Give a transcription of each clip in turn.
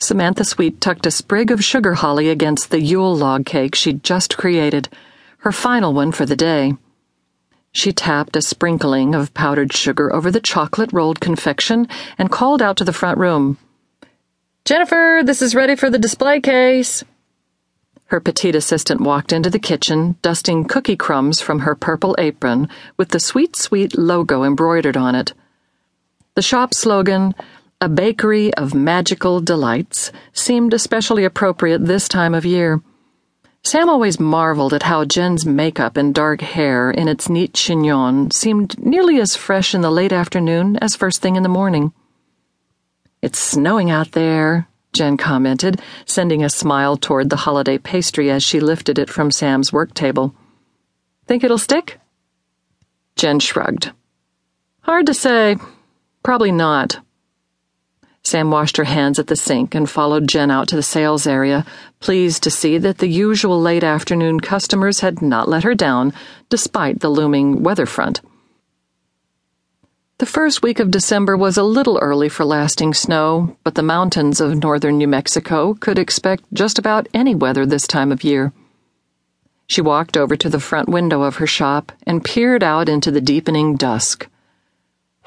Samantha Sweet tucked a sprig of sugar holly against the Yule log cake she'd just created, her final one for the day. She tapped a sprinkling of powdered sugar over the chocolate rolled confection and called out to the front room. Jennifer, this is ready for the display case. Her petite assistant walked into the kitchen, dusting cookie crumbs from her purple apron with the Sweet's Sweets logo embroidered on it. The shop slogan, a bakery of magical delights seemed especially appropriate this time of year. Sam always marveled at how Jen's makeup and dark hair in its neat chignon seemed nearly as fresh in the late afternoon as first thing in the morning. It's snowing out there, Jen commented, sending a smile toward the holiday pastry as she lifted it from Sam's work table. Think it'll stick? Jen shrugged. Hard to say. Probably not. Sam washed her hands at the sink and followed Jen out to the sales area, pleased to see that the usual late afternoon customers had not let her down, despite the looming weather front. The first week of December was a little early for lasting snow, but the mountains of northern New Mexico could expect just about any weather this time of year. She walked over to the front window of her shop and peered out into the deepening dusk.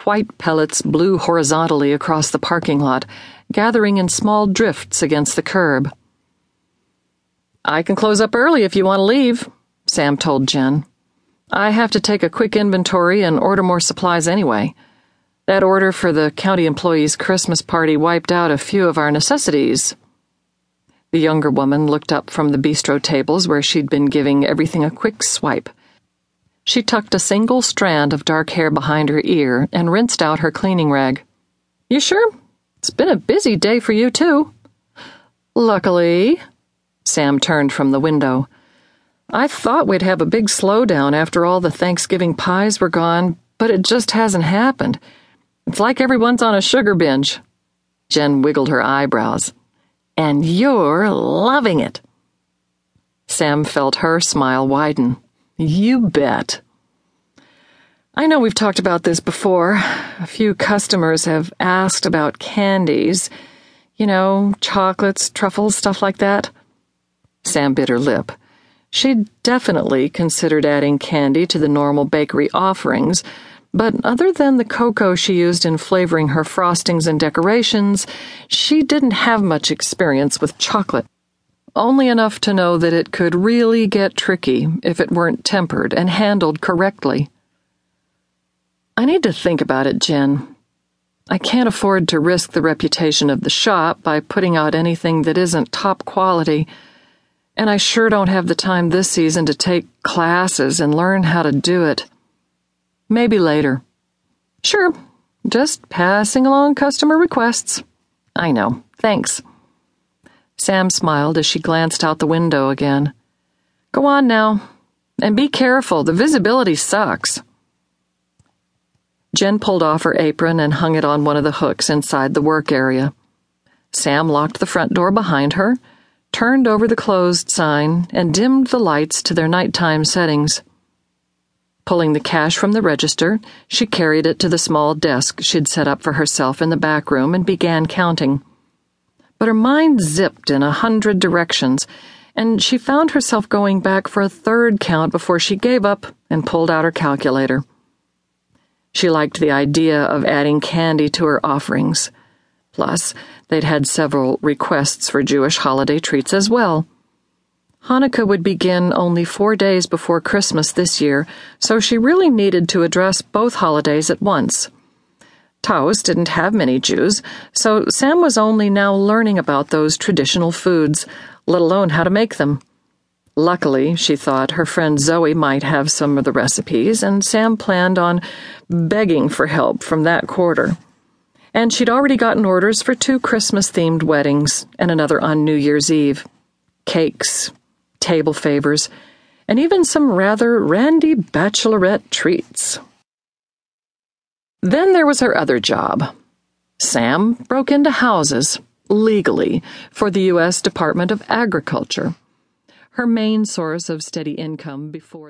White pellets blew horizontally across the parking lot, gathering in small drifts against the curb. I can close up early if you want to leave, Sam told Jen. I have to take a quick inventory and order more supplies anyway. That order for the county employees' Christmas party wiped out a few of our necessities. The younger woman looked up from the bistro tables where she'd been giving everything a quick swipe. She tucked a single strand of dark hair behind her ear and rinsed out her cleaning rag. You sure? It's been a busy day for you, too. Luckily, Sam turned from the window. I thought we'd have a big slowdown after all the Thanksgiving pies were gone, but it just hasn't happened. It's like everyone's on a sugar binge. Jen wiggled her eyebrows. And you're loving it. Sam felt her smile widen. You bet. I know we've talked about this before. A few customers have asked about candies. You know, chocolates, truffles, stuff like that. Sam bit her lip. She'd definitely considered adding candy to the normal bakery offerings, but other than the cocoa she used in flavoring her frostings and decorations, she didn't have much experience with chocolate only enough to know that it could really get tricky if it weren't tempered and handled correctly. I need to think about it, Jen. I can't afford to risk the reputation of the shop by putting out anything that isn't top quality, and I sure don't have the time this season to take classes and learn how to do it. Maybe later. Sure, just passing along customer requests. I know, thanks. Sam smiled as she glanced out the window again. Go on now. And be careful, the visibility sucks. Jen pulled off her apron and hung it on one of the hooks inside the work area. Sam locked the front door behind her, turned over the closed sign, and dimmed the lights to their nighttime settings. Pulling the cash from the register, she carried it to the small desk she'd set up for herself in the back room and began counting but her mind zipped in a hundred directions, and she found herself going back for a third count before she gave up and pulled out her calculator. She liked the idea of adding candy to her offerings. Plus, they'd had several requests for Jewish holiday treats as well. Hanukkah would begin only four days before Christmas this year, so she really needed to address both holidays at once. Taos didn't have many Jews, so Sam was only now learning about those traditional foods, let alone how to make them. Luckily, she thought her friend Zoe might have some of the recipes, and Sam planned on begging for help from that quarter. And she'd already gotten orders for two Christmas themed weddings and another on New Year's Eve. Cakes, table favors, and even some rather randy bachelorette treats. Then there was her other job. Sam broke into houses, legally, for the U.S. Department of Agriculture. Her main source of steady income before the